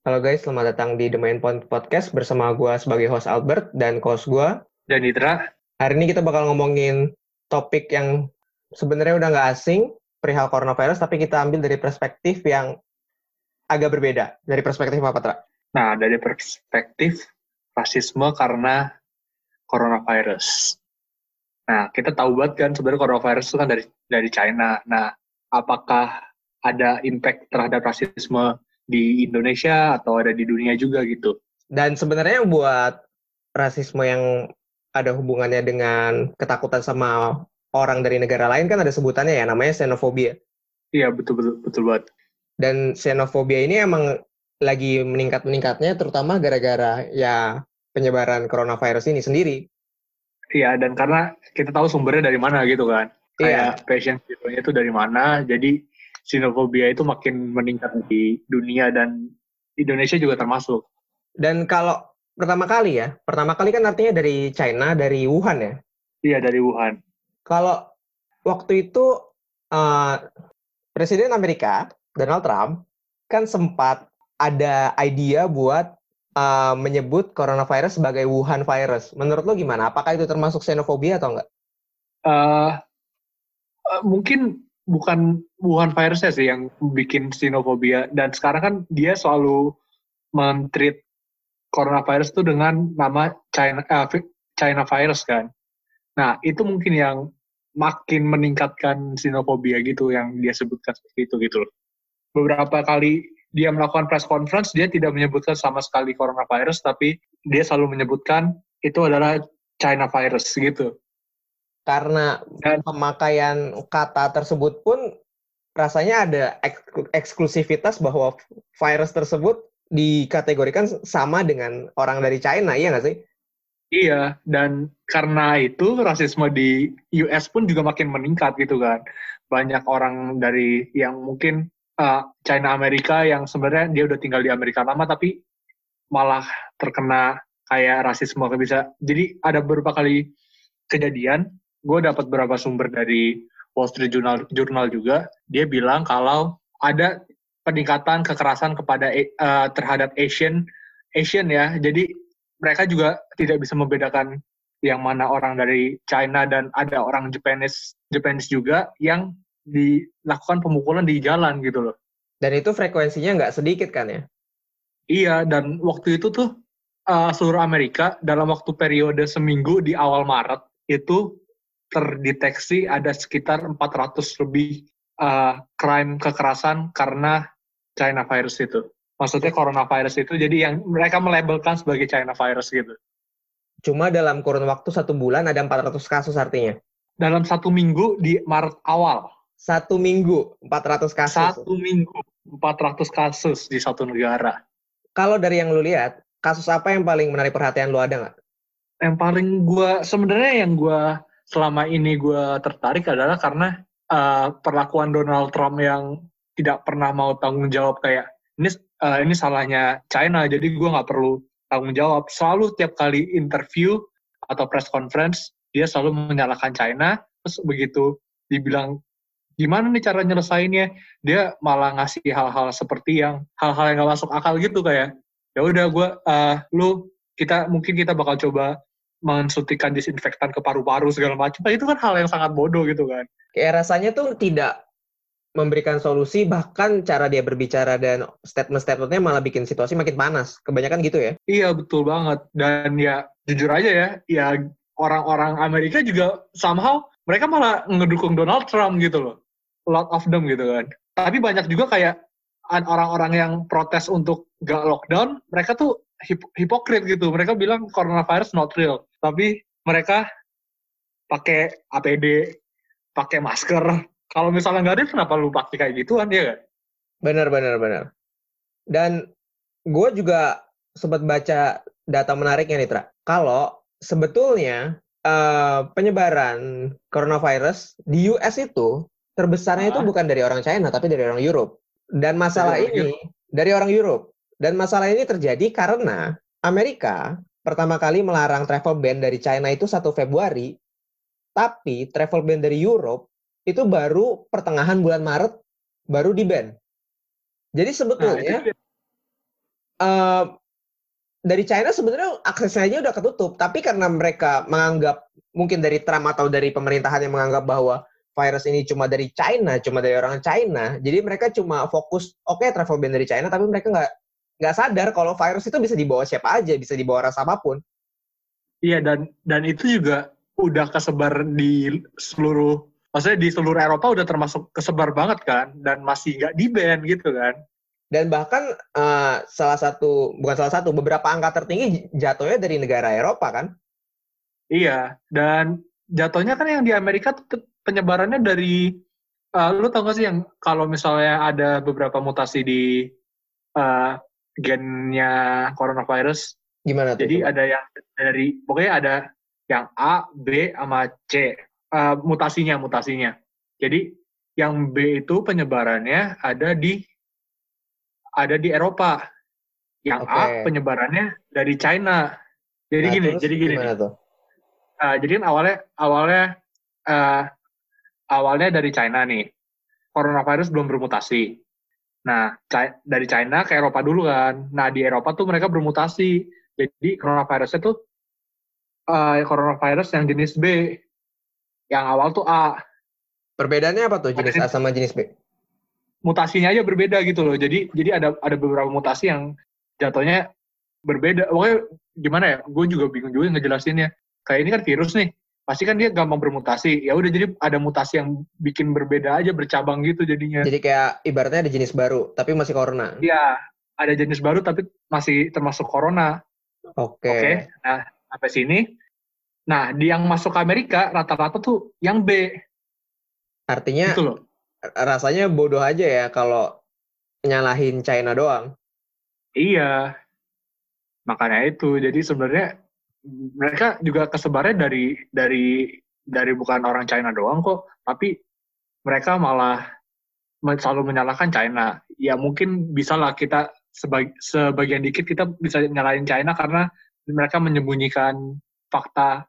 Halo guys, selamat datang di The Main Point Podcast bersama gue sebagai host Albert dan host gue. Dan Nitra. Hari ini kita bakal ngomongin topik yang sebenarnya udah nggak asing, perihal coronavirus, tapi kita ambil dari perspektif yang agak berbeda. Dari perspektif apa, Tra? Nah, dari perspektif rasisme karena coronavirus. Nah, kita tahu banget kan sebenarnya coronavirus itu kan dari dari China. Nah, apakah ada impact terhadap rasisme di Indonesia atau ada di dunia juga gitu? Dan sebenarnya buat rasisme yang ada hubungannya dengan ketakutan sama orang dari negara lain kan ada sebutannya ya namanya xenofobia. Iya betul betul betul banget. Dan xenofobia ini emang lagi meningkat meningkatnya terutama gara-gara ya penyebaran coronavirus ini sendiri. Iya dan karena kita tahu sumbernya dari mana gitu kan. Iya. Kayak passion itu dari mana. Jadi xenofobia itu makin meningkat di dunia dan Indonesia juga termasuk. Dan kalau pertama kali ya, pertama kali kan artinya dari China, dari Wuhan ya? Iya, dari Wuhan. Kalau waktu itu uh, Presiden Amerika, Donald Trump, kan sempat ada ide buat uh, menyebut coronavirus sebagai Wuhan virus. Menurut lo gimana? Apakah itu termasuk xenofobia atau enggak? Uh, uh, mungkin bukan Wuhan virusnya sih yang bikin xenofobia. Dan sekarang kan dia selalu mentreat coronavirus itu dengan nama China uh, China virus kan. Nah, itu mungkin yang makin meningkatkan xenofobia gitu yang dia sebutkan seperti itu gitu loh. Beberapa kali dia melakukan press conference, dia tidak menyebutkan sama sekali coronavirus, tapi dia selalu menyebutkan itu adalah China virus gitu. Karena Dan, pemakaian kata tersebut pun rasanya ada eksklusivitas bahwa virus tersebut dikategorikan sama dengan orang dari China, iya nggak sih? Iya, dan karena itu rasisme di US pun juga makin meningkat gitu kan. Banyak orang dari yang mungkin uh, China Amerika yang sebenarnya dia udah tinggal di Amerika lama tapi malah terkena kayak rasisme bisa. Jadi ada beberapa kali kejadian, gue dapat beberapa sumber dari Wall Street Journal, Journal juga, dia bilang kalau ada peningkatan kekerasan kepada uh, terhadap Asian Asian ya. Jadi mereka juga tidak bisa membedakan yang mana orang dari China dan ada orang Japanese Japanese juga yang dilakukan pemukulan di jalan gitu loh. Dan itu frekuensinya nggak sedikit kan ya? Iya, dan waktu itu tuh uh, seluruh Amerika dalam waktu periode seminggu di awal Maret itu terdeteksi ada sekitar 400 lebih uh, crime kekerasan karena China virus itu. Maksudnya coronavirus itu jadi yang mereka melabelkan sebagai China virus gitu. Cuma dalam kurun waktu satu bulan ada 400 kasus artinya? Dalam satu minggu di Maret awal. Satu minggu 400 kasus? Satu minggu 400 kasus di satu negara. Kalau dari yang lu lihat, kasus apa yang paling menarik perhatian lu ada nggak? Yang paling gue sebenarnya yang gue selama ini gue tertarik adalah karena uh, perlakuan Donald Trump yang tidak pernah mau tanggung jawab kayak ini uh, ini salahnya China jadi gue nggak perlu tanggung jawab. Selalu tiap kali interview atau press conference dia selalu menyalahkan China terus begitu dibilang gimana nih cara nyelesainnya? Dia malah ngasih hal-hal seperti yang hal-hal yang gak masuk akal gitu kayak ya udah gue uh, lu kita mungkin kita bakal coba mensuntikan disinfektan ke paru-paru segala macam. Itu kan hal yang sangat bodoh gitu kan. Kayak rasanya tuh tidak memberikan solusi bahkan cara dia berbicara dan statement-statementnya malah bikin situasi makin panas. Kebanyakan gitu ya. Iya betul banget. Dan ya jujur aja ya ya orang-orang Amerika juga somehow mereka malah ngedukung Donald Trump gitu loh. A lot of them gitu kan. Tapi banyak juga kayak orang-orang yang protes untuk gak lockdown mereka tuh hip hipokrit gitu mereka bilang coronavirus not real tapi mereka pakai APD pakai masker kalau misalnya nggak ada, kenapa lu pakai kayak gituan ya kan? Bener, bener, bener. Dan gue juga sempat baca data menariknya nih, Tra. Kalau sebetulnya uh, penyebaran coronavirus di US itu terbesarnya ah. itu bukan dari orang China, tapi dari orang Europe. Dan masalah dari ini Europe. dari orang Europe. Dan masalah ini terjadi karena Amerika pertama kali melarang travel ban dari China itu 1 Februari, tapi travel ban dari Europe itu baru pertengahan bulan Maret baru di ban. Jadi sebetulnya nah, uh, dari China sebenarnya aksesnya aja udah ketutup, tapi karena mereka menganggap mungkin dari Trump atau dari pemerintahan yang menganggap bahwa virus ini cuma dari China, cuma dari orang China, jadi mereka cuma fokus oke okay, travel ban dari China, tapi mereka nggak nggak sadar kalau virus itu bisa dibawa siapa aja, bisa dibawa ras apa pun. Iya dan dan itu juga udah kesebar di seluruh maksudnya di seluruh Eropa udah termasuk kesebar banget kan dan masih nggak di ban gitu kan dan bahkan uh, salah satu bukan salah satu beberapa angka tertinggi jatuhnya dari negara Eropa kan iya dan jatuhnya kan yang di Amerika tuh penyebarannya dari uh, lu tau gak sih yang kalau misalnya ada beberapa mutasi di uh, gennya coronavirus gimana tuh jadi ada yang dari pokoknya ada yang A, B, sama C uh, mutasinya mutasinya. Jadi yang B itu penyebarannya ada di ada di Eropa. Yang okay. A penyebarannya dari China. Jadi nah, gini, jadi gini. Tuh? Uh, jadi kan awalnya awalnya uh, awalnya dari China nih. Coronavirus belum bermutasi. Nah, dari China ke Eropa dulu kan. Nah, di Eropa tuh mereka bermutasi. Jadi coronavirusnya tuh uh, coronavirus yang jenis B. Yang awal tuh A. Perbedaannya apa tuh jenis A sama jenis B? Mutasinya aja berbeda gitu loh. Jadi jadi ada ada beberapa mutasi yang jatuhnya berbeda. Pokoknya gimana ya? Gue juga bingung juga ngejelasinnya. Kayak ini kan virus nih. Pasti kan dia gampang bermutasi. Ya udah jadi ada mutasi yang bikin berbeda aja bercabang gitu jadinya. Jadi kayak ibaratnya ada jenis baru tapi masih corona. Iya, ada jenis baru tapi masih termasuk corona. Oke. Okay. Oke. Okay. Nah, sampai sini Nah, di yang masuk ke Amerika rata-rata tuh yang B. Artinya gitu loh. rasanya bodoh aja ya kalau nyalahin China doang. Iya. Makanya itu. Jadi sebenarnya mereka juga kesebarnya dari dari dari bukan orang China doang kok, tapi mereka malah selalu menyalahkan China. Ya mungkin bisa lah kita sebag, sebagian dikit kita bisa nyalahin China karena mereka menyembunyikan fakta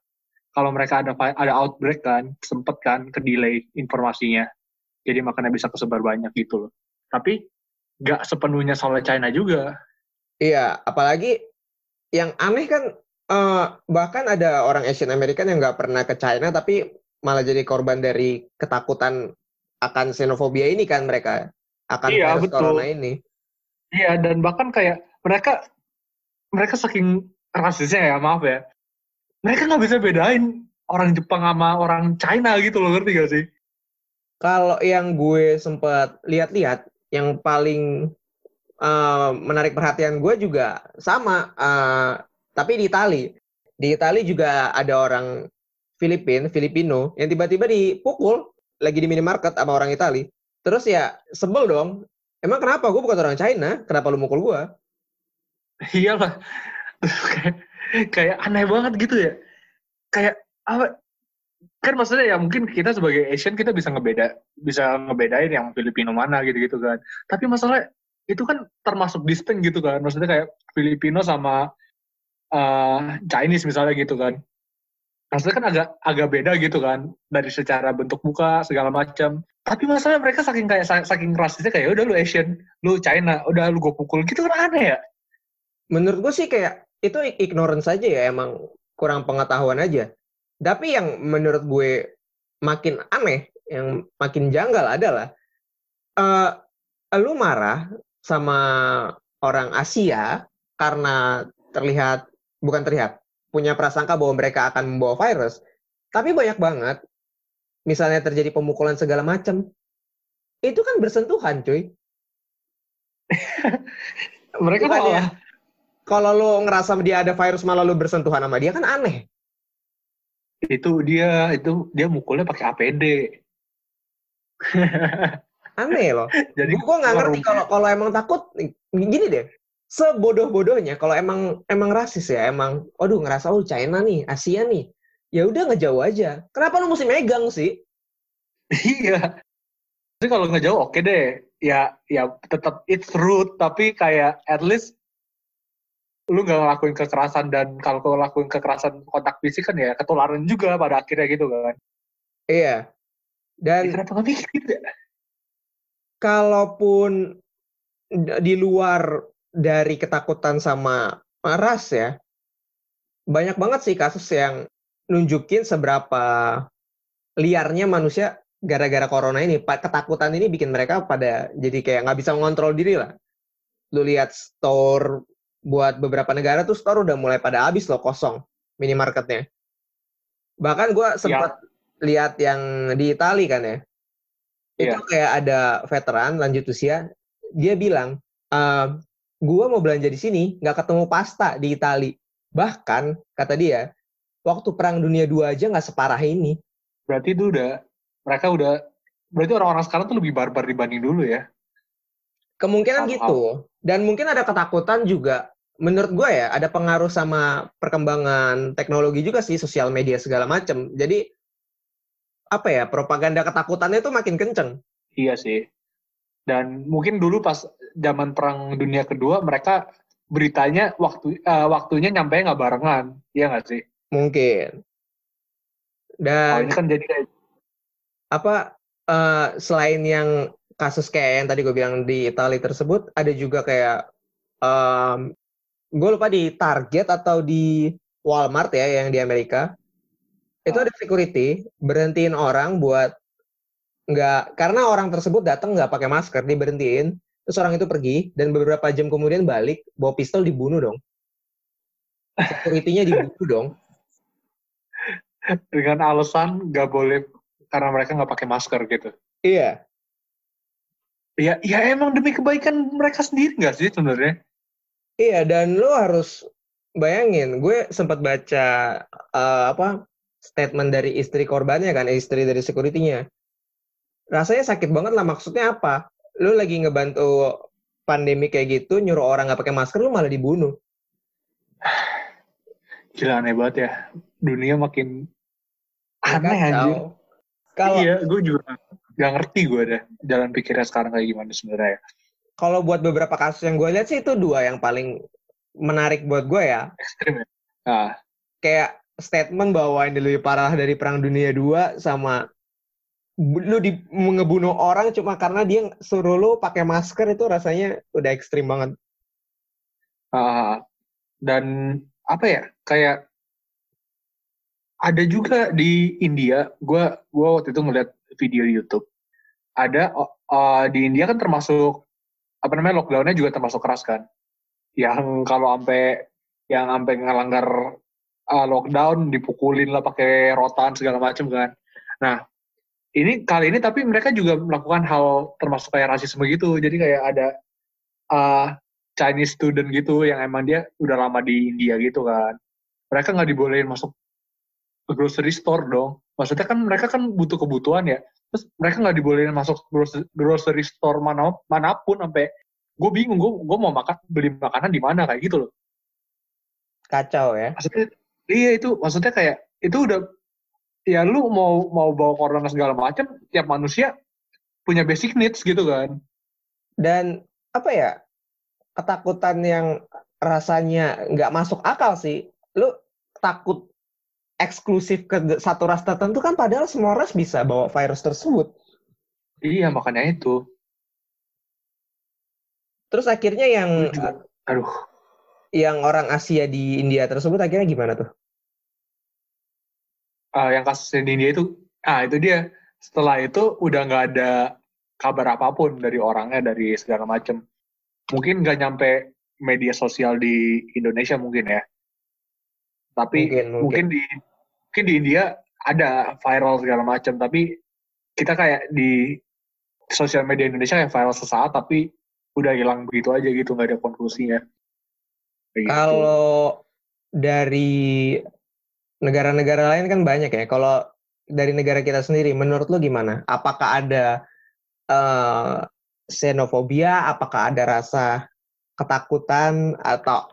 kalau mereka ada ada outbreak kan, sempet kan ke delay informasinya. Jadi makanya bisa kesebar banyak gitu loh. Tapi nggak sepenuhnya soal China juga. Iya, apalagi yang aneh kan uh, bahkan ada orang Asian American yang nggak pernah ke China tapi malah jadi korban dari ketakutan akan xenofobia ini kan mereka akan iya, virus betul. corona ini. Iya, dan bahkan kayak mereka mereka saking rasisnya ya, maaf ya mereka nggak bisa bedain orang Jepang sama orang China gitu loh ngerti gak sih? Kalau yang gue sempat lihat-lihat, yang paling uh, menarik perhatian gue juga sama, uh, tapi di Itali. Di Itali juga ada orang Filipin, Filipino, yang tiba-tiba dipukul lagi di minimarket sama orang Itali. Terus ya sebel dong. Emang kenapa? Gue bukan orang China. Kenapa lu mukul gue? Iyalah. kayak aneh banget gitu ya kayak apa kan maksudnya ya mungkin kita sebagai Asian kita bisa ngebeda bisa ngebedain yang Filipino mana gitu gitu kan tapi masalah itu kan termasuk distinct gitu kan maksudnya kayak Filipino sama uh, Chinese misalnya gitu kan. Maksudnya kan agak agak beda gitu kan dari secara bentuk muka segala macam. Tapi masalah mereka saking kayak saking rasisnya kayak udah lu Asian lu China udah lu gue pukul gitu kan aneh ya. Menurut gue sih kayak itu ignorance saja ya emang kurang pengetahuan aja. Tapi yang menurut gue makin aneh, yang makin janggal adalah uh, lu marah sama orang Asia karena terlihat bukan terlihat punya prasangka bahwa mereka akan membawa virus, tapi banyak banget misalnya terjadi pemukulan segala macam. Itu kan bersentuhan, cuy. mereka malah kalau lo ngerasa dia ada virus malah lo bersentuhan sama dia kan aneh. Itu dia itu dia mukulnya pakai APD. aneh loh. Jadi gue nggak ngerti kalau kalau emang takut gini deh. Sebodoh-bodohnya kalau emang emang rasis ya emang, aduh ngerasa oh China nih, Asia nih, ya udah ngejauh aja. Kenapa lo mesti megang sih? Iya. Tapi kalau ngejauh oke okay deh. Ya ya tetap it's rude tapi kayak at least lu nggak ngelakuin kekerasan dan kalau kau lakuin kekerasan kontak fisik kan ya ketularan juga pada akhirnya gitu kan iya dan ya, kenapa nggak mikir gitu ya kalaupun di luar dari ketakutan sama ras ya, banyak banget sih kasus yang nunjukin seberapa liarnya manusia gara-gara corona ini. Ketakutan ini bikin mereka pada jadi kayak nggak bisa mengontrol diri lah. Lu lihat store buat beberapa negara tuh store udah mulai pada habis loh kosong minimarketnya. Bahkan gue sempat ya. lihat yang di Itali kan ya. Itu ya. kayak ada veteran lanjut usia, dia bilang, uh, gue mau belanja di sini nggak ketemu pasta di Itali. Bahkan kata dia, waktu perang dunia dua aja nggak separah ini. Berarti itu udah mereka udah berarti orang-orang sekarang tuh lebih barbar dibanding dulu ya. Kemungkinan gitu. Dan mungkin ada ketakutan juga. Menurut gue ya, ada pengaruh sama perkembangan teknologi juga sih, sosial media segala macem. Jadi, apa ya, propaganda ketakutannya itu makin kenceng. Iya sih. Dan mungkin dulu pas zaman perang dunia kedua, mereka beritanya waktu uh, waktunya nyampe nggak barengan, iya nggak sih? Mungkin. Dan oh, ini kan jadi kayak apa uh, selain yang kasus kayak yang tadi gue bilang di Italia tersebut, ada juga kayak um, gue lupa di Target atau di Walmart ya yang di Amerika. Itu oh. ada security berhentiin orang buat nggak karena orang tersebut datang nggak pakai masker diberhentiin Terus orang itu pergi dan beberapa jam kemudian balik bawa pistol dibunuh dong. Security-nya dibunuh dong. Dengan alasan nggak boleh karena mereka nggak pakai masker gitu. Iya. Ya, ya emang demi kebaikan mereka sendiri nggak sih sebenarnya? Iya, dan lo harus bayangin, gue sempat baca uh, apa statement dari istri korbannya kan, istri dari security-nya. Rasanya sakit banget lah, maksudnya apa? lu lagi ngebantu pandemi kayak gitu, nyuruh orang nggak pakai masker, lu malah dibunuh. Gila aneh banget ya. Dunia makin aneh aja. Kalau iya, gue juga gak ngerti gue deh jalan pikirnya sekarang kayak gimana sebenarnya. Kalau buat beberapa kasus yang gue lihat sih itu dua yang paling menarik buat gue ya. Ekstrim ya. Ah. Kayak statement bahwa ini lebih parah dari Perang Dunia 2 sama lu di ngebunuh orang cuma karena dia suruh lu pakai masker itu rasanya udah ekstrim banget. Uh, dan apa ya kayak ada juga di India, gue gua waktu itu ngeliat video di YouTube, ada uh, di India kan termasuk apa namanya lockdownnya juga termasuk keras kan, yang kalau sampai yang sampai ngelanggar uh, lockdown dipukulin lah pakai rotan segala macam kan. Nah ini kali ini tapi mereka juga melakukan hal termasuk kayak rasisme gitu. Jadi kayak ada uh, Chinese student gitu yang emang dia udah lama di India gitu kan. Mereka nggak dibolehin masuk ke grocery store dong. Maksudnya kan mereka kan butuh kebutuhan ya. Terus mereka nggak dibolehin masuk grocery store mana mana pun sampai gue bingung gue gue mau makan beli makanan di mana kayak gitu loh. Kacau ya. Maksudnya iya itu maksudnya kayak itu udah ya lu mau mau bawa corona segala macam tiap manusia punya basic needs gitu kan. Dan apa ya ketakutan yang rasanya nggak masuk akal sih. Lu takut eksklusif ke satu ras tertentu kan padahal semua ras bisa bawa virus tersebut. Iya makanya itu. Terus akhirnya yang aduh. yang orang Asia di India tersebut akhirnya gimana tuh uh, yang kasusnya di India itu, ah itu dia. Setelah itu udah nggak ada kabar apa pun dari orangnya, dari segala macam. Mungkin nggak nyampe media sosial di Indonesia mungkin ya. Tapi mungkin, mungkin. mungkin di mungkin di India ada viral segala macam, tapi kita kayak di sosial media Indonesia yang viral sesaat, tapi udah hilang begitu aja gitu, nggak ada konklusinya. Gitu. Kalau dari negara-negara lain kan banyak ya. Kalau dari negara kita sendiri, menurut lo gimana? Apakah ada uh, xenofobia? Apakah ada rasa ketakutan atau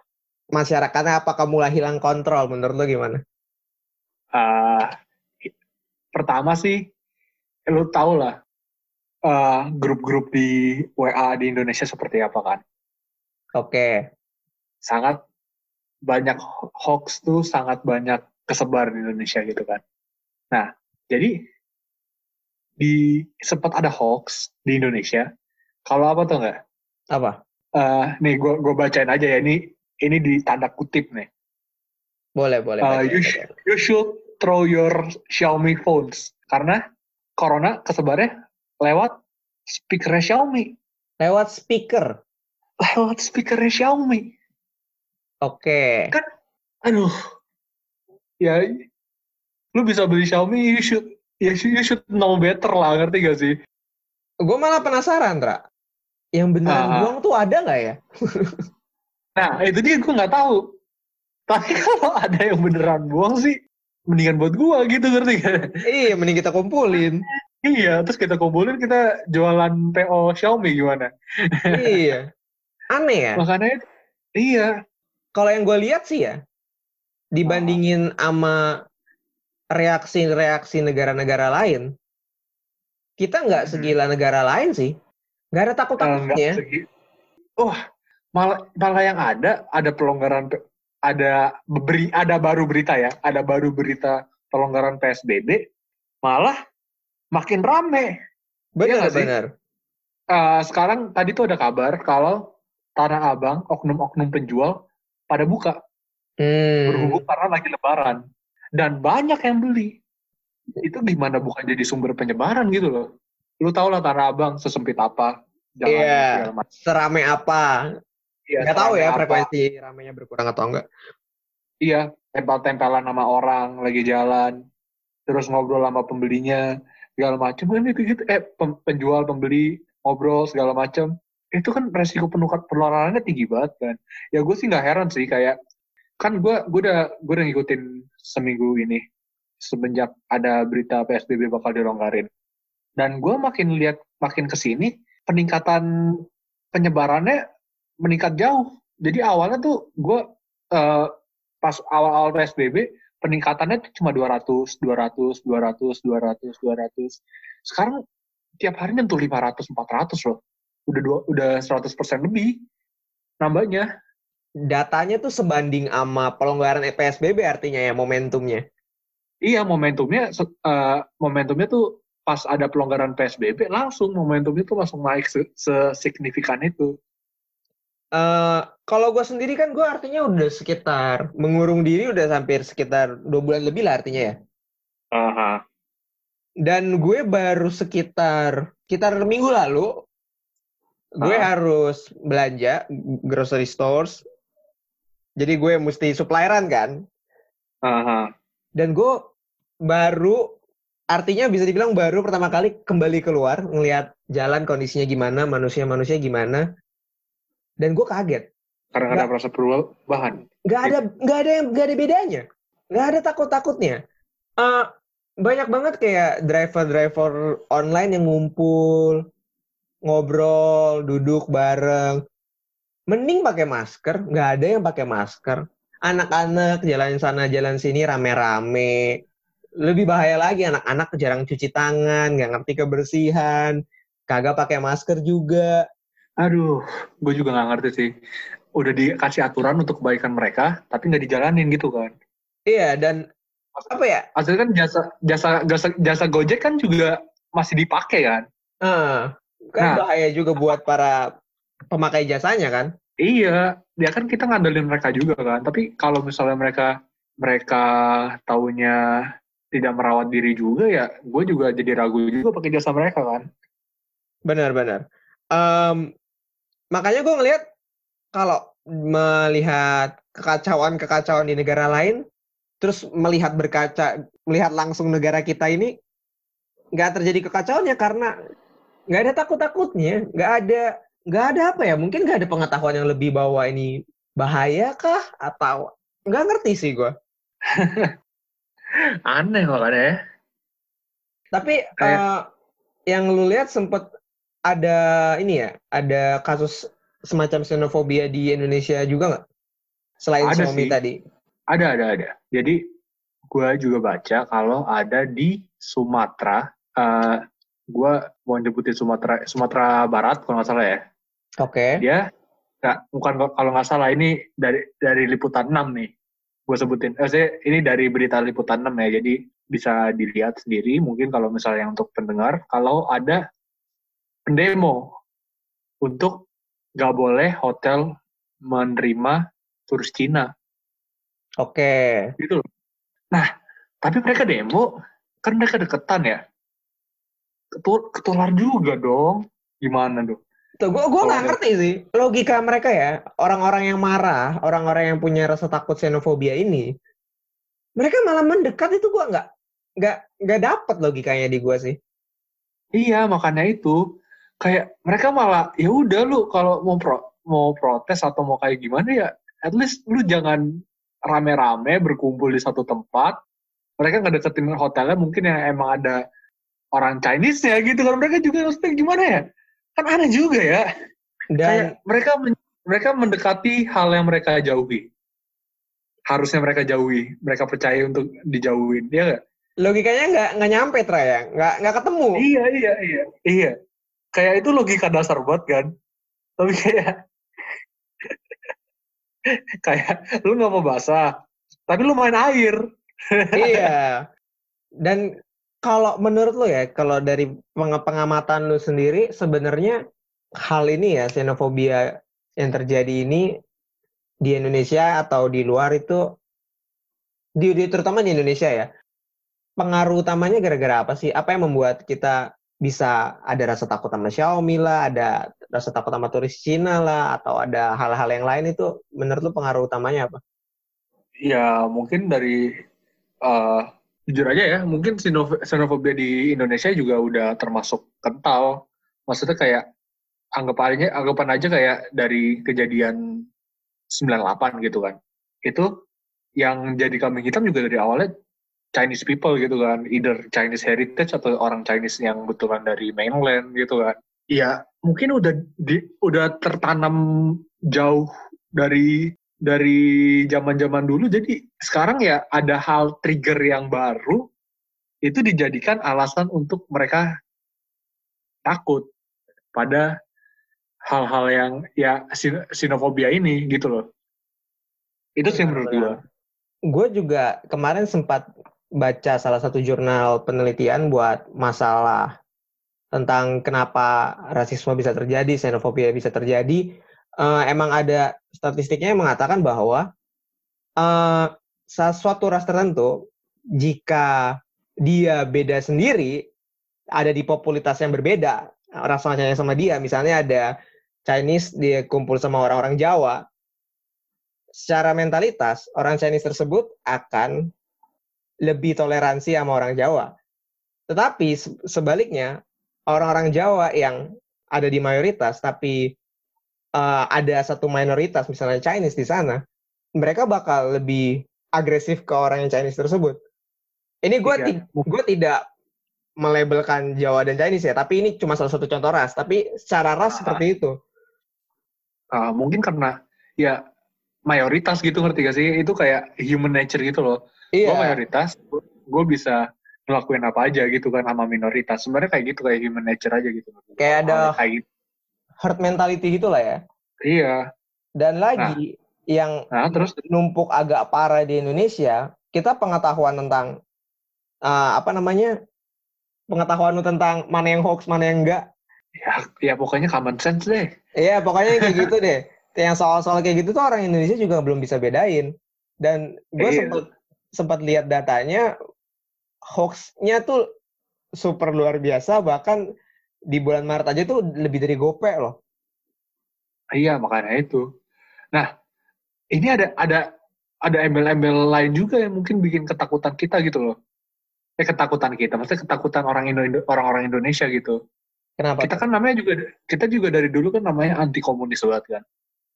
masyarakatnya apakah mulai hilang kontrol? Menurut lo gimana? Uh, pertama sih, lo tau lah uh, grup-grup di WA di Indonesia seperti apa kan? Oke. Okay. Sangat banyak hoax tuh sangat banyak kesebar di Indonesia gitu kan. Nah, jadi di sempat ada hoax di Indonesia. Kalau apa tuh enggak? Apa? Uh, nih gue gue bacain aja ya ini ini di tanda kutip nih. Boleh boleh. Uh, you, sh you should throw your Xiaomi phones karena corona kesebarnya lewat speaker Xiaomi. Lewat speaker. Lewat speaker Xiaomi. Oke. Okay. Kan, aduh, ya, lu bisa beli Xiaomi, you should, ya you should know better lah, ngerti gak sih? Gue malah penasaran, Tra. Yang beneran uh, buang tuh ada nggak ya? nah, itu dia gue nggak tahu. Tapi kalau ada yang beneran buang sih, mendingan buat gue gitu, ngerti gak? Iya, mending kita kumpulin. Iya, terus kita kumpulin, kita jualan PO Xiaomi gimana? iya. Aneh ya? Makanya, iya. Kalau yang gue lihat sih ya, dibandingin sama reaksi-reaksi negara-negara lain, kita nggak hmm. segila negara lain sih. Nggak ada takut-takutnya. Oh, malah, malah yang ada, ada pelonggaran, ada beri, ada baru berita ya, ada baru berita pelonggaran PSBB, malah makin rame. Benar, ya benar. Uh, sekarang tadi tuh ada kabar kalau Tanah Abang, oknum-oknum penjual pada buka. Hmm. Berhubung karena lagi lebaran. Dan banyak yang beli itu gimana bukan jadi sumber penyebaran gitu loh. Lu tau lah Tanah Abang sesempit apa, Iya, yeah, serame apa. Iya, Gak tahu ya apa. frekuensi ramenya berkurang atau enggak. Iya, tempel-tempelan sama orang lagi jalan, terus ngobrol sama pembelinya, segala macam kan itu gitu. Eh, penjual, pembeli, ngobrol segala macam. Itu kan resiko penularannya tinggi banget kan. Ya gue sih nggak heran sih kayak kan gue gue udah gue udah ngikutin seminggu ini semenjak ada berita PSBB bakal dilonggarin. Dan gue makin lihat makin ke sini peningkatan penyebarannya meningkat jauh. Jadi awalnya tuh gue uh, pas awal-awal PSBB peningkatannya tuh cuma 200, 200, 200, 200, 200. Sekarang tiap hari nyentuh 500, 400 loh. Udah dua, udah 100% lebih nambahnya. Datanya tuh sebanding sama pelonggaran PSBB artinya ya momentumnya. Iya, momentumnya uh, momentumnya tuh pas ada pelonggaran PSBB langsung momentumnya tuh langsung naik sesignifikan itu. Uh, kalau gue sendiri kan gue artinya udah sekitar mengurung diri udah hampir sekitar dua bulan lebih lah artinya ya. Aha. Uh -huh. Dan gue baru sekitar sekitar minggu lalu gue uh. harus belanja grocery stores. Jadi gue mesti supplieran kan. Uh -huh dan gue baru artinya bisa dibilang baru pertama kali kembali keluar ngelihat jalan kondisinya gimana manusia manusia gimana. Dan gue kaget. Karena ada merasa perubahan. nggak ada nggak ada yang nggak ada bedanya. Nggak ada takut takutnya uh, eh, banyak banget kayak driver driver online yang ngumpul ngobrol duduk bareng mending pakai masker nggak ada yang pakai masker. Anak-anak jalan sana jalan sini rame-rame. Lebih bahaya lagi anak-anak jarang cuci tangan nggak ngerti kebersihan. Kagak pakai masker juga. Aduh gue juga nggak ngerti sih. Udah dikasih aturan untuk kebaikan mereka tapi nggak dijalanin gitu kan. Iya dan apa ya? Asli kan jasa jasa jasa jasa gojek kan juga masih dipakai kan? Uh, kan nah, bahaya juga buat para pemakai jasanya kan Iya, ya kan kita ngandelin mereka juga kan. Tapi kalau misalnya mereka mereka taunya tidak merawat diri juga ya, gue juga jadi ragu juga pakai jasa mereka kan. Benar-benar. Um, makanya gue ngelihat kalau melihat kekacauan-kekacauan di negara lain, terus melihat berkaca, melihat langsung negara kita ini nggak terjadi kekacauannya karena nggak ada takut-takutnya, nggak ada nggak ada apa ya mungkin nggak ada pengetahuan yang lebih bahwa ini bahaya kah? Atau nggak ngerti sih gue aneh makanya ya. Tapi Kayak... uh, yang lu lihat sempet ada ini ya ada kasus semacam xenofobia di Indonesia juga nggak? Selain ada sih. tadi. Ada ada ada. Jadi gue juga baca kalau ada di Sumatera uh, gue mau nyebutin Sumatera Sumatera Barat kalau nggak salah ya Oke. Okay. Dia nggak bukan kalau nggak salah ini dari dari liputan 6 nih gue sebutin. Eh, saya, ini dari berita liputan 6 ya. Jadi bisa dilihat sendiri mungkin kalau misalnya untuk pendengar kalau ada pendemo untuk nggak boleh hotel menerima turis Cina. Oke. Gitu loh. Nah, tapi mereka demo, kan mereka deketan ya. Ketul ketular juga dong. Gimana dong? Tuh, gue gue nggak ngerti sih logika mereka ya. Orang-orang yang marah, orang-orang yang punya rasa takut xenofobia ini, mereka malah mendekat itu gue nggak nggak nggak dapat logikanya di gue sih. Iya, makanya itu kayak mereka malah ya udah lu kalau mau pro, mau protes atau mau kayak gimana ya, at least lu jangan rame-rame berkumpul di satu tempat. Mereka nggak deketin hotelnya mungkin yang emang ada orang Chinese ya gitu kan mereka juga maksudnya gimana ya kan aneh juga ya. Dan kayak mereka mereka mendekati hal yang mereka jauhi. Harusnya mereka jauhi mereka percaya untuk dijauhin ya gak? logikanya nggak nggak nyampe tra ya? Nggak nggak ketemu. Iya iya iya iya. Kayak itu logika dasar banget kan? Tapi kayak kayak lu nggak mau basah tapi lu main air. Iya. Dan kalau menurut lo ya, kalau dari pengamatan lo sendiri, sebenarnya hal ini ya, xenofobia yang terjadi ini di Indonesia atau di luar itu, di, di terutama di Indonesia ya, pengaruh utamanya gara-gara apa sih? Apa yang membuat kita bisa ada rasa takut sama Xiaomi lah, ada rasa takut sama turis Cina lah, atau ada hal-hal yang lain itu, menurut lo pengaruh utamanya apa? Ya mungkin dari uh, jujur aja ya, mungkin xenofobia di Indonesia juga udah termasuk kental. Maksudnya kayak anggap aja, anggapan aja kayak dari kejadian 98 gitu kan. Itu yang jadi kambing hitam juga dari awalnya Chinese people gitu kan, either Chinese heritage atau orang Chinese yang betulan dari mainland gitu kan. Iya, mungkin udah di, udah tertanam jauh dari dari zaman-zaman dulu jadi sekarang ya ada hal trigger yang baru itu dijadikan alasan untuk mereka takut pada hal-hal yang ya sinofobia ini gitu loh. Itu sih menurut gue. Gue juga kemarin sempat baca salah satu jurnal penelitian buat masalah tentang kenapa rasisme bisa terjadi, xenofobia bisa terjadi uh, emang ada statistiknya yang mengatakan bahwa uh, sesuatu ras tertentu jika dia beda sendiri ada di popularitas yang berbeda rasanya sama dia. Misalnya ada Chinese dia kumpul sama orang-orang Jawa. Secara mentalitas orang Chinese tersebut akan lebih toleransi sama orang Jawa. Tetapi sebaliknya orang-orang Jawa yang ada di mayoritas tapi uh, ada satu minoritas misalnya Chinese di sana, mereka bakal lebih agresif ke orang yang Chinese tersebut. Ini gue ti gue tidak melabelkan Jawa dan Chinese ya, tapi ini cuma salah satu contoh ras. Tapi secara ras uh, seperti itu. Uh, mungkin karena ya mayoritas gitu ngerti gak sih? Itu kayak human nature gitu loh. Iya. Gue mayoritas, gue bisa ngelakuin apa aja gitu kan sama minoritas. Sebenarnya kayak gitu kayak human nature aja gitu. Kayak ada kayak gitu herd mentality gitulah ya. Iya. Dan lagi nah. yang nah, terus numpuk agak parah di Indonesia, kita pengetahuan tentang uh, apa namanya? Pengetahuan tentang mana yang hoax, mana yang enggak. Ya, ya pokoknya common sense deh. Iya, pokoknya kayak gitu deh. Yang soal-soal kayak gitu tuh orang Indonesia juga belum bisa bedain. Dan gue iya. sempat sempat lihat datanya hoaxnya tuh super luar biasa bahkan di bulan Maret aja tuh lebih dari gope loh. Iya makanya itu. Nah ini ada ada ada embel-embel lain juga yang mungkin bikin ketakutan kita gitu loh. Eh ketakutan kita, maksudnya ketakutan orang Indo orang-orang Indonesia gitu. Kenapa? Kita kan namanya juga kita juga dari dulu kan namanya anti komunis banget kan.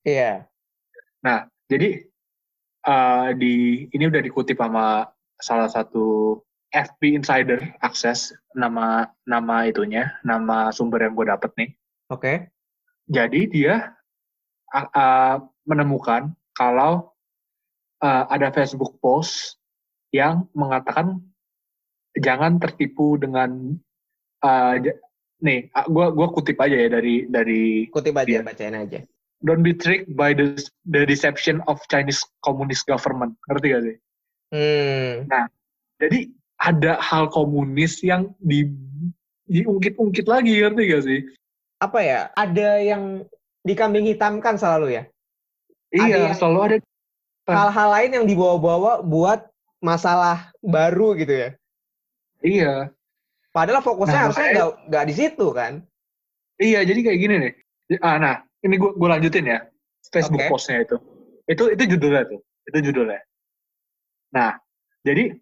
Iya. Nah jadi uh, di ini udah dikutip sama salah satu FB Insider Access nama nama itunya, nama sumber yang gue dapet nih. Oke. Okay. Jadi dia uh, uh, menemukan kalau uh, ada Facebook post yang mengatakan jangan tertipu dengan uh, nih, gue gua kutip aja ya dari dari kutip aja dia. bacain aja. Don't be tricked by the the deception of Chinese Communist government. Ngerti gak sih? Hmm. Nah, jadi ada hal komunis yang di diungkit-ungkit lagi ngerti gak sih? Apa ya? Ada yang dikambing hitamkan selalu ya. Iya, selalu ada hal-hal lain yang dibawa-bawa buat masalah baru gitu ya. Iya. Padahal fokusnya nah, harusnya nggak nggak di situ kan. Iya, jadi kayak gini nih. Ah, nah, ini gue gue lanjutin ya. Facebook okay. postnya itu. Itu itu judulnya tuh. Itu judulnya. Nah, jadi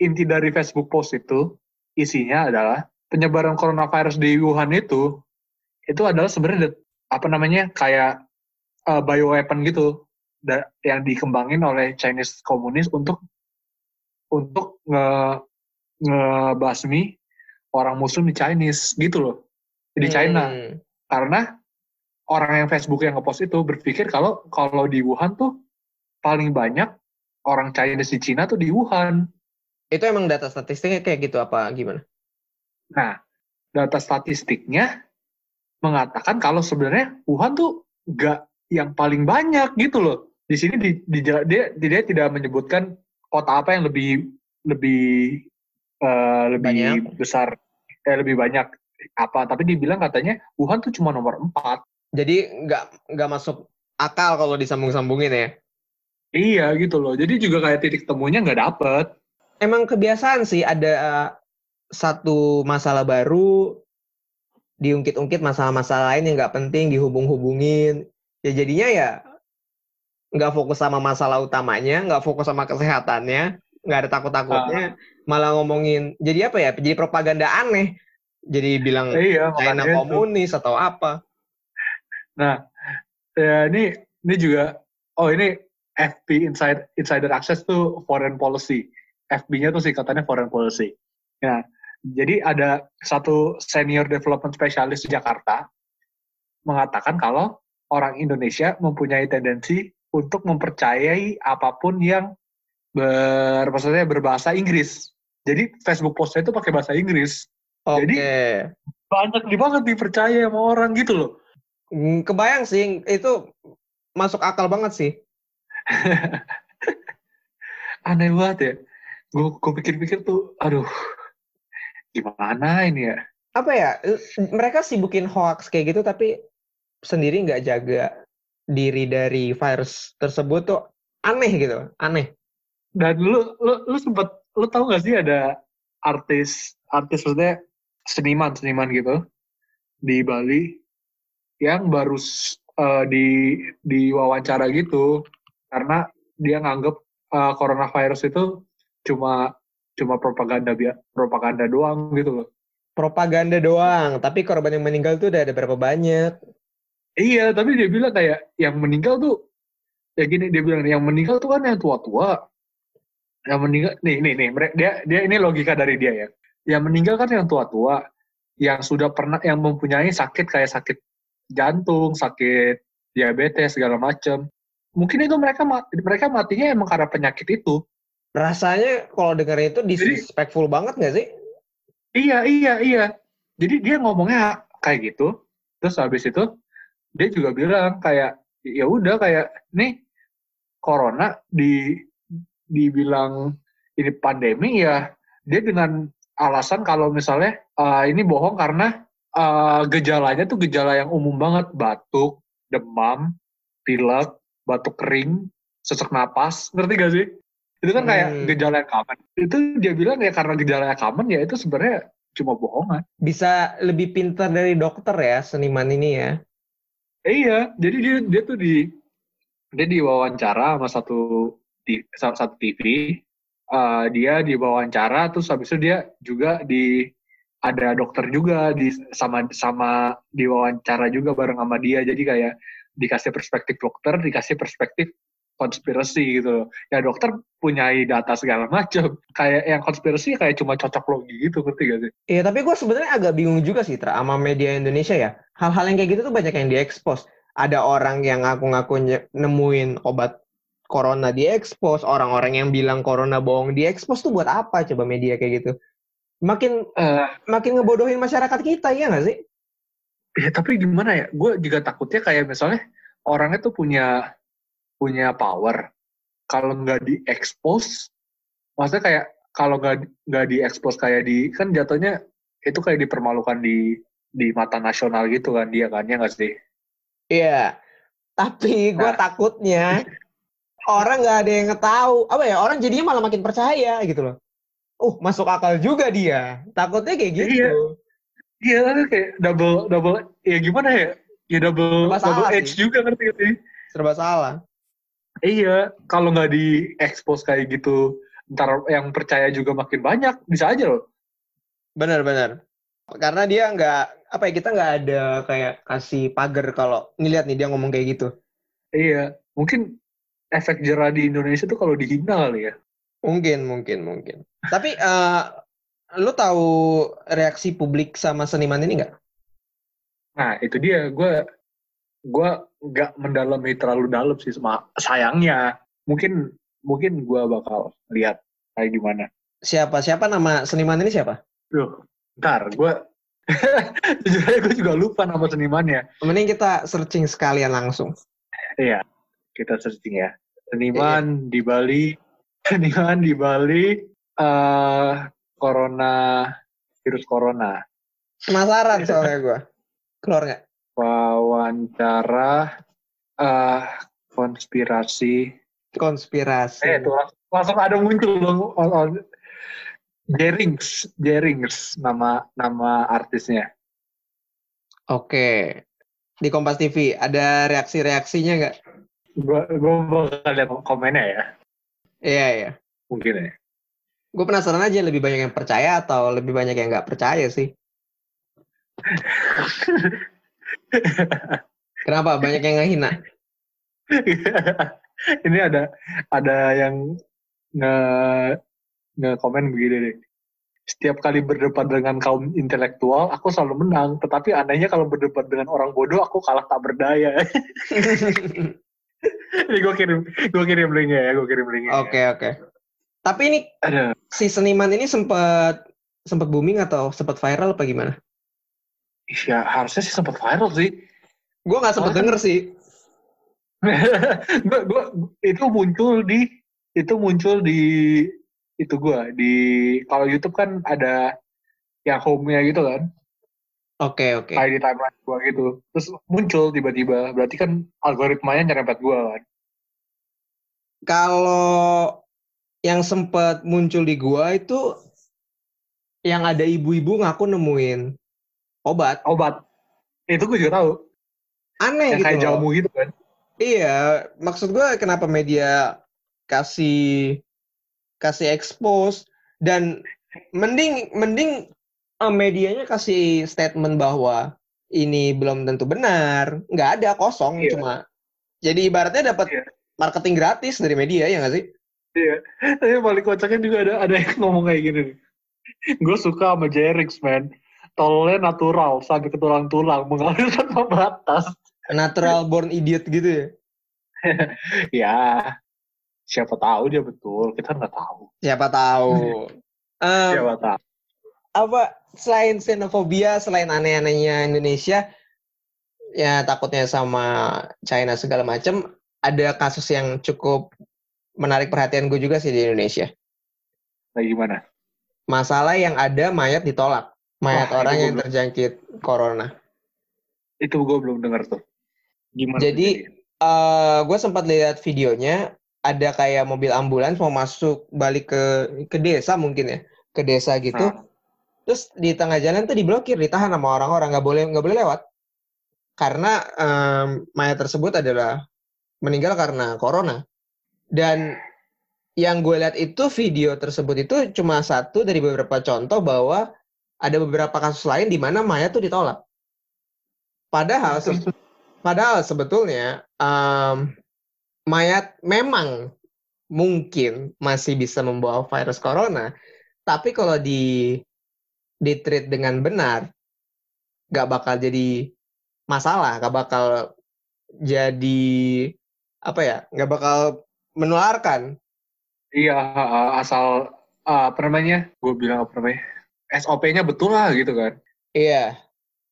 inti dari Facebook post itu isinya adalah penyebaran coronavirus di Wuhan itu itu adalah sebenarnya apa namanya kayak uh, bioweapon gitu da, yang dikembangin oleh Chinese komunis untuk untuk nge ngebasmi orang muslim di Chinese gitu loh di hmm. China karena orang yang Facebook yang ngepost itu berpikir kalau kalau di Wuhan tuh paling banyak orang Chinese di Cina tuh di Wuhan itu emang data statistiknya kayak gitu apa gimana? Nah, data statistiknya mengatakan kalau sebenarnya Wuhan tuh nggak yang paling banyak gitu loh. Di sini di, di, dia, dia tidak menyebutkan kota apa yang lebih lebih uh, lebih banyak. besar eh lebih banyak apa tapi dibilang katanya Wuhan tuh cuma nomor 4. Jadi nggak nggak masuk akal kalau disambung-sambungin ya. Iya gitu loh. Jadi juga kayak titik temunya nggak dapet. Emang kebiasaan sih ada satu masalah baru diungkit-ungkit masalah-masalah lain yang nggak penting dihubung-hubungin. Ya jadinya ya nggak fokus sama masalah utamanya nggak fokus sama kesehatannya nggak ada takut-takutnya uh. malah ngomongin. Jadi apa ya jadi propaganda aneh. Jadi bilang iya, China komunis itu. atau apa. Nah ya ini ini juga oh ini FP inside insider access tuh foreign policy FB-nya tuh singkatannya foreign policy ya jadi ada satu senior development specialist di Jakarta mengatakan kalau orang Indonesia mempunyai tendensi untuk mempercayai apa pun yang ber, maksudnya berbahasa Inggris. Jadi Facebook postnya itu pakai bahasa Inggris. Okay. Jadi banyak banget dipercaya sama orang gitu loh. Hmm, kebayang sih, itu masuk akal banget sih. Aneh banget ya. Gue pikir-pikir tuh, aduh, gimana ini ya? Apa ya? Mereka sibukin hoax kayak gitu tapi sendiri nggak jaga diri dari virus tersebut tuh aneh gitu, aneh. Dan lu lu lu sempet lu tahu gak sih ada artis artis maksudnya seniman seniman gitu di Bali yang baru uh, di di wawancara gitu karena dia nganggep uh, coronavirus itu cuma cuma propaganda propaganda doang gitu loh. Propaganda doang, tapi korban yang meninggal tuh udah ada berapa banyak? Iya, tapi dia bilang kayak yang meninggal tuh ya gini dia bilang yang meninggal tuh kan yang tua-tua. Yang meninggal nih nih nih dia dia ini logika dari dia ya. Yang meninggal kan yang tua-tua yang sudah pernah yang mempunyai sakit kayak sakit jantung, sakit diabetes segala macam. Mungkin itu mereka mereka matinya emang karena penyakit itu rasanya kalau dengar itu disrespectful Jadi, banget nggak sih? Iya iya iya. Jadi dia ngomongnya kayak gitu. Terus habis itu dia juga bilang kayak ya udah kayak nih corona di dibilang ini pandemi ya dia dengan alasan kalau misalnya uh, ini bohong karena uh, gejalanya tuh gejala yang umum banget batuk, demam, pilek, batuk kering, sesak napas, ngerti gak sih? Itu kan kayak hmm. gejala yang common. Itu dia bilang ya karena gejala yang common ya itu sebenarnya cuma bohongan. Bisa lebih pintar dari dokter ya seniman ini ya. Iya. Jadi dia dia tuh di dia diwawancara sama satu di satu TV uh, dia diwawancara terus habis itu dia juga di ada dokter juga di sama sama diwawancara juga bareng sama dia. Jadi kayak dikasih perspektif dokter dikasih perspektif konspirasi gitu Ya dokter punya data segala macam. Kayak yang konspirasi kayak cuma cocok logi gitu, ngerti gak sih? Iya, tapi gue sebenarnya agak bingung juga sih, Tra, sama media Indonesia ya. Hal-hal yang kayak gitu tuh banyak yang diekspos. Ada orang yang ngaku-ngaku nemuin obat corona diekspos, orang-orang yang bilang corona bohong diekspos tuh buat apa coba media kayak gitu? Makin uh, makin ngebodohin masyarakat kita ya nggak sih? Ya tapi gimana ya? Gue juga takutnya kayak misalnya orangnya tuh punya punya power kalau nggak diekspos maksudnya kayak kalau nggak nggak diekspos kayak di kan jatuhnya itu kayak dipermalukan di di mata nasional gitu kan dia kan ya nggak sih Iya. Tapi gue Nah. takutnya orang nggak ada yang tahu. Apa ya? Orang jadinya malah makin percaya gitu loh. Uh, masuk akal juga dia. Takutnya kayak gitu. Iya. Iya kayak double double ya gimana ya? Ya double Serba double edge sih. juga ngerti sih? Serba salah. Iya, kalau nggak di expose kayak gitu, ntar yang percaya juga makin banyak, bisa aja loh. Benar-benar. Karena dia nggak apa ya kita nggak ada kayak kasih pagar kalau ngeliat nih dia ngomong kayak gitu. Iya, mungkin efek jerah di Indonesia tuh kalau dihina kali ya. Mungkin, mungkin, mungkin. Tapi eh lu tahu reaksi publik sama seniman ini nggak? Nah, itu dia, gue gue nggak mendalami terlalu dalam sih, sama sayangnya. Mungkin mungkin gue bakal lihat kayak gimana. Siapa? Siapa nama seniman ini siapa? Duh, ntar gue jujur aja gue juga lupa nama senimannya. Mending kita searching sekalian langsung. Iya, kita searching ya. Seniman di Bali, seniman di Bali, eh corona, virus corona. Penasaran soalnya gue. Keluar nggak? Wawancara, eh konspirasi. Konspirasi. Eh, tuh langsung, langsung ada muncul loh. on- on- Jerings, Jerings nama nama artisnya. Oke. Di Kompas TV ada reaksi-reaksinya nggak? Gue gue bakal lihat komennya ya, Iya, iya. mungkin ya. Gue penasaran aja lebih banyak yang percaya atau lebih banyak yang nggak percaya sih. Kenapa? Banyak yang ngehina. Ini ada ada yang nge nge komen begini nih. Setiap kali berdebat dengan kaum intelektual, aku selalu menang. Tetapi anehnya kalau berdebat dengan orang bodoh, aku kalah tak berdaya. Ini gue kirim, gue kirim linknya ya, gue kirim linknya. ya. Oke, oke. Tapi ini Ada. si seniman ini sempat sempat booming atau sempat viral apa gimana? Ya harusnya sih sempat viral sih. Gue nggak sempat denger sih. gua, gua, itu muncul di itu muncul di itu gua di kalau YouTube kan ada yang home-nya gitu kan Oke, oke. kayak di timeline gua gitu terus muncul tiba-tiba berarti kan algoritmanya nyerempet gua kan Kalau yang sempat muncul di gua itu yang ada ibu-ibu ngaku nemuin obat. obat itu gua juga tahu Aneh yang gitu kayak jamu gitu kan Iya, maksud gue kenapa media kasih kasih expose dan mending mending eh, medianya kasih statement bahwa ini belum tentu benar, nggak ada kosong Iya. cuma jadi ibaratnya dapat Iya. marketing gratis dari media ya nggak sih? iya tapi balik kocaknya juga ada ada yang ngomong kayak gini nih gue suka sama Jerix man tolnya natural sampai ke tulang-tulang mengalir tanpa batas Natural born idiot gitu ya. ya siapa tahu dia betul kita nggak tahu Siapa tahu. Em, siapa tahu apa selain xenofobia, selain aneh-anehnya Indonesia, ya takutnya sama China segala macam, ada kasus yang cukup menarik perhatian gue juga sih di Indonesia. Nah, gimana Masalah yang ada mayat ditolak, mayat Wah, orang yang gua terjangkit corona. itu gue belum dengar tuh gimana Jadi, eh gue sempat lihat videonya, ada kayak mobil ambulans mau masuk balik ke ke desa mungkin ya, ke desa gitu. Nah. Terus di tengah jalan tuh diblokir, ditahan sama orang-orang nggak boleh nggak boleh lewat. Karena em, mayat tersebut adalah meninggal karena corona. Dan yang gue lihat itu video tersebut itu cuma satu dari beberapa contoh bahwa ada beberapa kasus lain di mana mayat tuh ditolak. Padahal se- padahal sebetulnya em, mayat memang mungkin masih bisa membawa virus corona, tapi kalau di di treat dengan benar, nggak bakal jadi masalah, nggak bakal jadi apa ya, nggak bakal menularkan. iya asal apa namanya gue bilang apa namanya SOP-nya betul lah gitu kan Iya.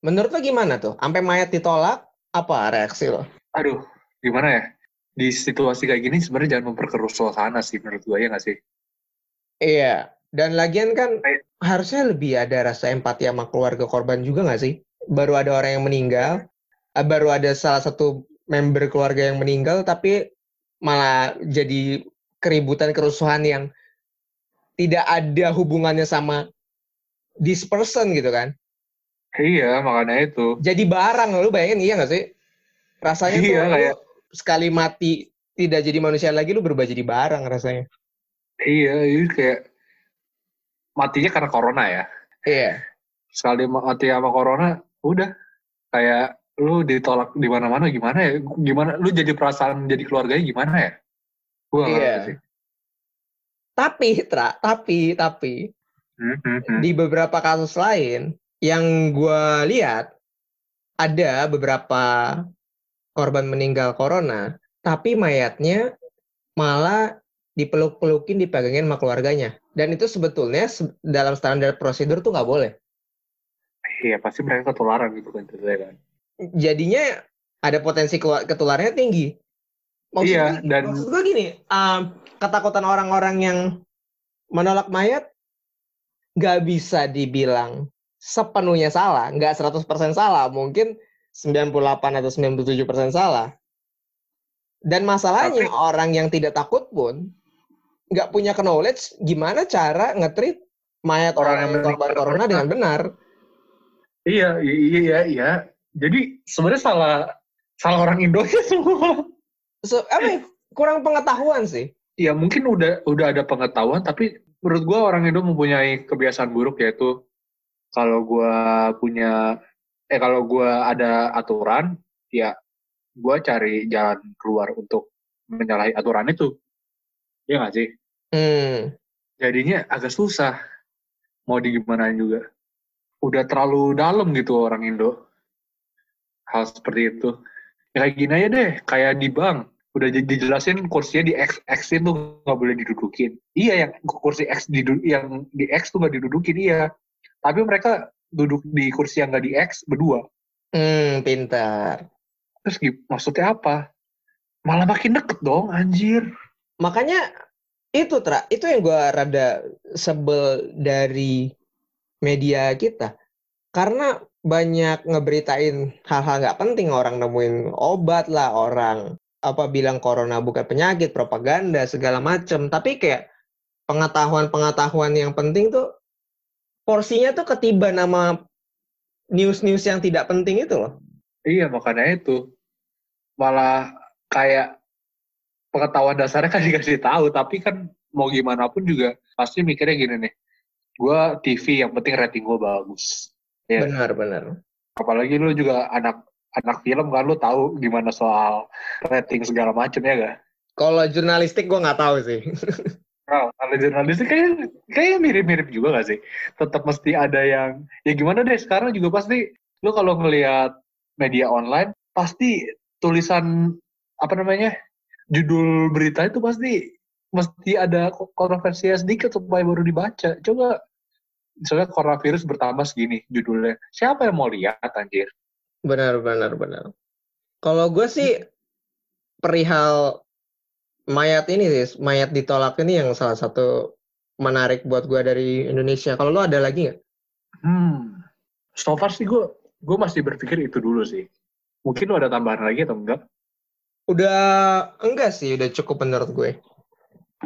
Menurut lo gimana tuh? Sampai mayat ditolak, apa reaksi lo? aduh gimana ya di situasi kayak gini sebenarnya jangan memperkeruh suasana sih menurut gue ya nggak sih Iya. Dan lagian kan Kayak- harusnya lebih ada rasa empati sama keluarga korban juga nggak sih? Baru ada orang yang meninggal, eh, baru ada salah satu member keluarga yang meninggal tapi malah jadi keributan kerusuhan yang tidak ada hubungannya sama this person gitu kan. Iya, makanya itu. Jadi barang, lu bayangin iya gak sih? Rasanya Iya, tuh kayak- sekali mati tidak jadi manusia lagi lu berubah jadi barang rasanya. Iya, ini kayak matinya karena corona ya. Iya. Sekali mati sama corona, udah kayak lu ditolak di mana-mana gimana ya? Gimana lu jadi perasaan jadi keluarganya gimana ya? Gua Iya. sih. Tapi, Tra, tapi, tapi. Di beberapa kasus lain yang gue lihat ada beberapa korban meninggal corona, tapi mayatnya malah dipeluk-pelukin, dipegangin sama keluarganya. Dan itu sebetulnya se- dalam standar prosedur tuh nggak boleh. Iya, pasti mereka ketularan gitu kan kan. Jadinya ada potensi ketularnya tinggi. Maksud Iya, gue- dan- maksud gue gini, um, ketakutan orang-orang yang menolak mayat nggak bisa dibilang sepenuhnya salah, nggak 100% salah, mungkin 98 atau 97% salah. Dan masalahnya orang yang tidak takut pun nggak punya knowledge gimana cara ngetrit mayat Orang orang, yang korban corona dengan benar. Iya, iya, iya, iya. Jadi sebenarnya salah salah orang Indo semua. So, apa ya, kurang pengetahuan sih. Ya mungkin udah udah ada pengetahuan, tapi menurut gua orang Indo mempunyai kebiasaan buruk yaitu kalau gua punya eh kalau gua ada aturan, ya gua cari jalan keluar untuk menyalahi aturan itu. Iya nggak sih? Hmm. Jadinya agak susah. Mau digimanain juga. Udah terlalu dalam gitu orang Indo. Hal seperti itu. Ya kayak gini aja deh, kayak di bank. Udah di- dijelasin kursinya di X, X itu nggak boleh didudukin. Iya yang kursi X di yang di X tuh nggak didudukin iya. Tapi mereka duduk di kursi yang nggak di X berdua. Hmm, pintar. Terus maksudnya apa? Malah makin deket dong, anjir. Makanya itu Tra, itu yang gua rada sebel dari media kita. Karena banyak ngeberitain hal-hal nggak penting orang nemuin obat lah orang apa bilang corona bukan penyakit propaganda segala macem tapi kayak pengetahuan-pengetahuan yang penting tuh porsinya tuh ketiban nama news-news yang tidak penting itu loh Iya, makanya itu. Malah kayak pengetahuan dasarnya kan dikasih tahu, tapi kan mau gimana pun juga pasti mikirnya gini nih. Gua TV yang penting rating gua bagus. Iya. benar-benar Apalagi lu juga anak anak film kan lu tahu gimana soal rating segala macam ya gak? kalau jurnalistik gua nggak tahu sih Nah, kalau jurnalistik kayak kayak mirip-mirip juga gak sih? Tetap mesti ada yang ya gimana deh sekarang juga pasti lu kalau ngelihat media online pasti tulisan apa namanya judul berita itu pasti mesti ada kontroversi sedikit supaya baru dibaca. Coba misalnya coronavirus bertambah segini judulnya. Siapa yang mau lihat anjir? Benar, benar, benar. Kalau gue sih perihal mayat ini sih, mayat ditolak ini yang salah satu menarik buat gue dari Indonesia. Kalau lo ada lagi nggak? Hmm. So far sih gue gue masih berpikir itu dulu sih. Mungkin lu ada tambahan lagi atau enggak? Udah enggak sih, udah cukup menurut gue.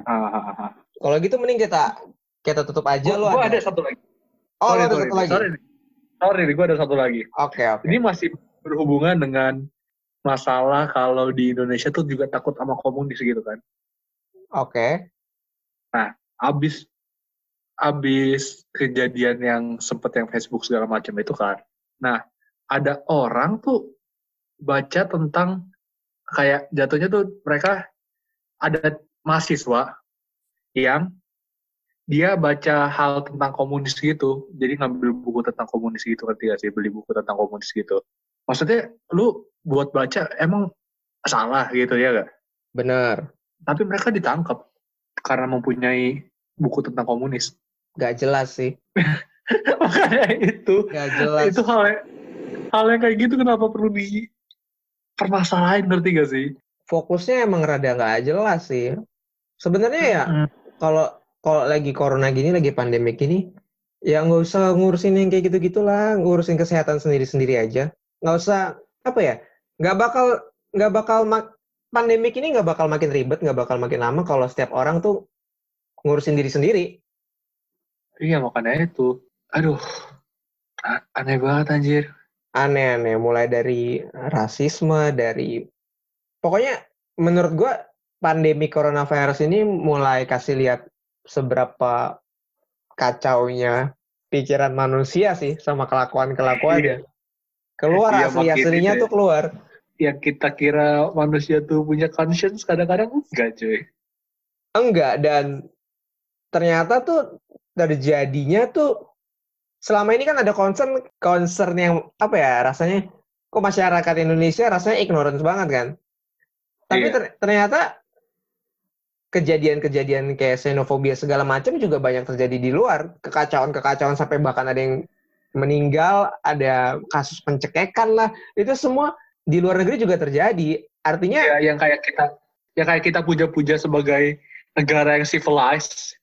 Ah, ah, ah, ah. Kalau gitu mending kita kita tutup aja lo Gue ada. ada satu lagi. Oh, lo Sorry, ada sorry, satu lagi. Sorry. Sorry gue ada satu lagi. Oke, oke. Ini masih berhubungan dengan masalah kalau di Indonesia tuh juga takut sama komunis gitu kan. Oke. Abis abis kejadian yang sempet yang Facebook segala macam itu kan. Nah, ada orang tuh baca tentang kayak jatuhnya tuh mereka ada mahasiswa yang dia baca hal tentang komunis gitu. Jadi ngambil buku tentang komunis gitu ngerti gak sih? Beli buku tentang komunis gitu. Maksudnya lu buat baca emang salah gitu ya gak? Benar. Tapi mereka ditangkap karena mempunyai buku tentang komunis. Gak jelas sih. Makanya itu Gak jelas. itu hal yang, hal yang kayak gitu kenapa perlu di permasalahin ngerti gak sih? Fokusnya emang rada nggak jelas sih. Sebenarnya ya Hmm. kalau kalau lagi corona gini, lagi pandemi gini, ya nggak usah ngurusin yang kayak gitu-gitulah, ngurusin kesehatan sendiri-sendiri aja. Nggak usah apa ya nggak bakal nggak bakal mak pandemik ini nggak bakal makin ribet nggak bakal makin lama kalau setiap orang tuh ngurusin diri sendiri. Iya makanya itu. Aduh aneh banget anjir. Aneh-aneh mulai dari rasisme dari pokoknya menurut gue pandemi coronavirus ini mulai kasih lihat seberapa kacaunya pikiran manusia sih sama kelakuan-kelakuannya. Iya. Keluar iya, asli-aslinya tuh keluar. Yang kita kira manusia tuh punya conscience kadang-kadang enggak cuy. Enggak dan ternyata tuh terjadinya tuh selama ini kan ada concern concern yang apa ya rasanya kok masyarakat Indonesia rasanya ignorance banget kan. Tapi iya. ter ternyata kejadian-kejadian kayak xenofobia segala macam juga banyak terjadi di luar. Kekacauan-kekacauan sampai bahkan ada yang meninggal, ada kasus pencekekan lah. Itu semua di luar negeri juga terjadi. Artinya ya, yang kayak kita yang kayak kita puja-puja sebagai negara yang civilized.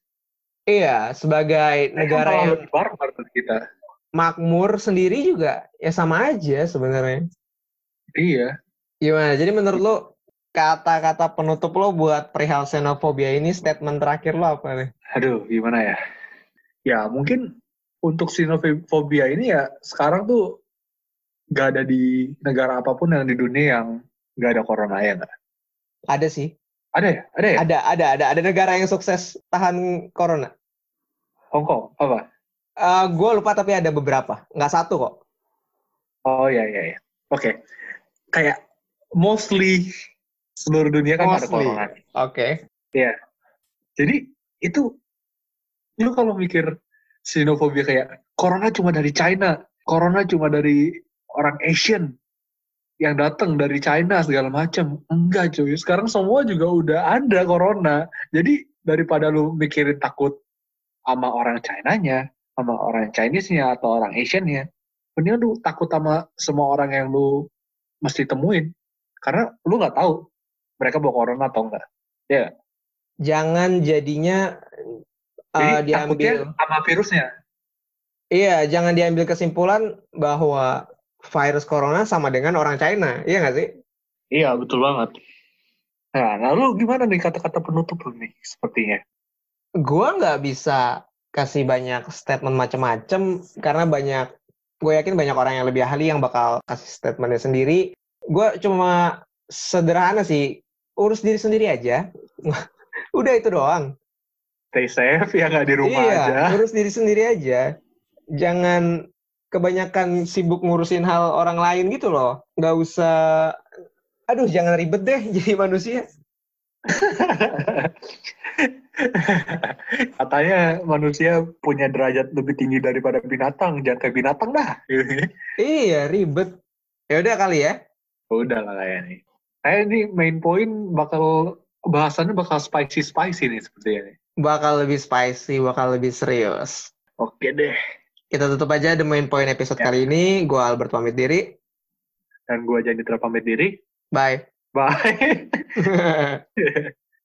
Iya, sebagai negara yang barbar kita. Makmur sendiri juga ya sama aja sebenarnya. Iya. Gimana? Jadi menurut lo kata-kata penutup lo buat perihal xenofobia ini statement terakhir lo apa nih? Aduh, gimana ya? Ya mungkin untuk xenofobia ini ya sekarang tuh gak ada di negara apa pun yang di dunia yang gak ada corona ya nggak? Ada sih. Ada ya? Ada ya? Ada, ada, ada. Ada negara yang sukses tahan corona. Hong Kong, apa? Uh, gue lupa tapi ada beberapa. Nggak satu kok. Oh iya, iya, iya. Oke. Okay. Kayak mostly seluruh dunia kan Mostly. ada corona. Oke. Okay. Ya. Jadi itu lu kalau mikir xenofobia kayak corona cuma dari China, corona cuma dari orang Asian yang datang dari China segala macam. Enggak cuy, sekarang semua juga udah ada corona. Jadi daripada lu mikirin takut sama orang China-nya, sama orang Chinese-nya atau orang Asian-nya, mending lu takut sama semua orang yang lu mesti temuin. Karena lu nggak tahu mereka bawa corona atau enggak. Ya. Jangan jadinya uh, Jadi, diambil sama virusnya. Iya, jangan diambil kesimpulan bahwa virus corona sama dengan orang China, iya nggak sih? Iya, betul banget. Nah, lalu gimana nih kata-kata penutup lu nih sepertinya? Gua nggak bisa kasih banyak statement macam-macam karena banyak gue yakin banyak orang yang lebih ahli yang bakal kasih statementnya sendiri. Gue cuma sederhana sih urus diri sendiri aja. Udah itu doang. Stay safe ya nggak di rumah iya, aja. urus diri sendiri aja. Jangan kebanyakan sibuk ngurusin hal orang lain gitu loh. Nggak usah, aduh jangan ribet deh jadi manusia. Katanya manusia punya derajat lebih tinggi daripada binatang, jangan kayak binatang dah. iya, ribet. Ya udah kali ya. Udah lah kayak nih kayak ini main point bakal bahasannya bakal spicy spicy nih sepertinya. Bakal lebih spicy, bakal lebih serius. Oke deh. Kita tutup aja the main point episode ya. kali ini. Gue Albert pamit diri. Dan gue Janitra pamit diri. Bye. Bye.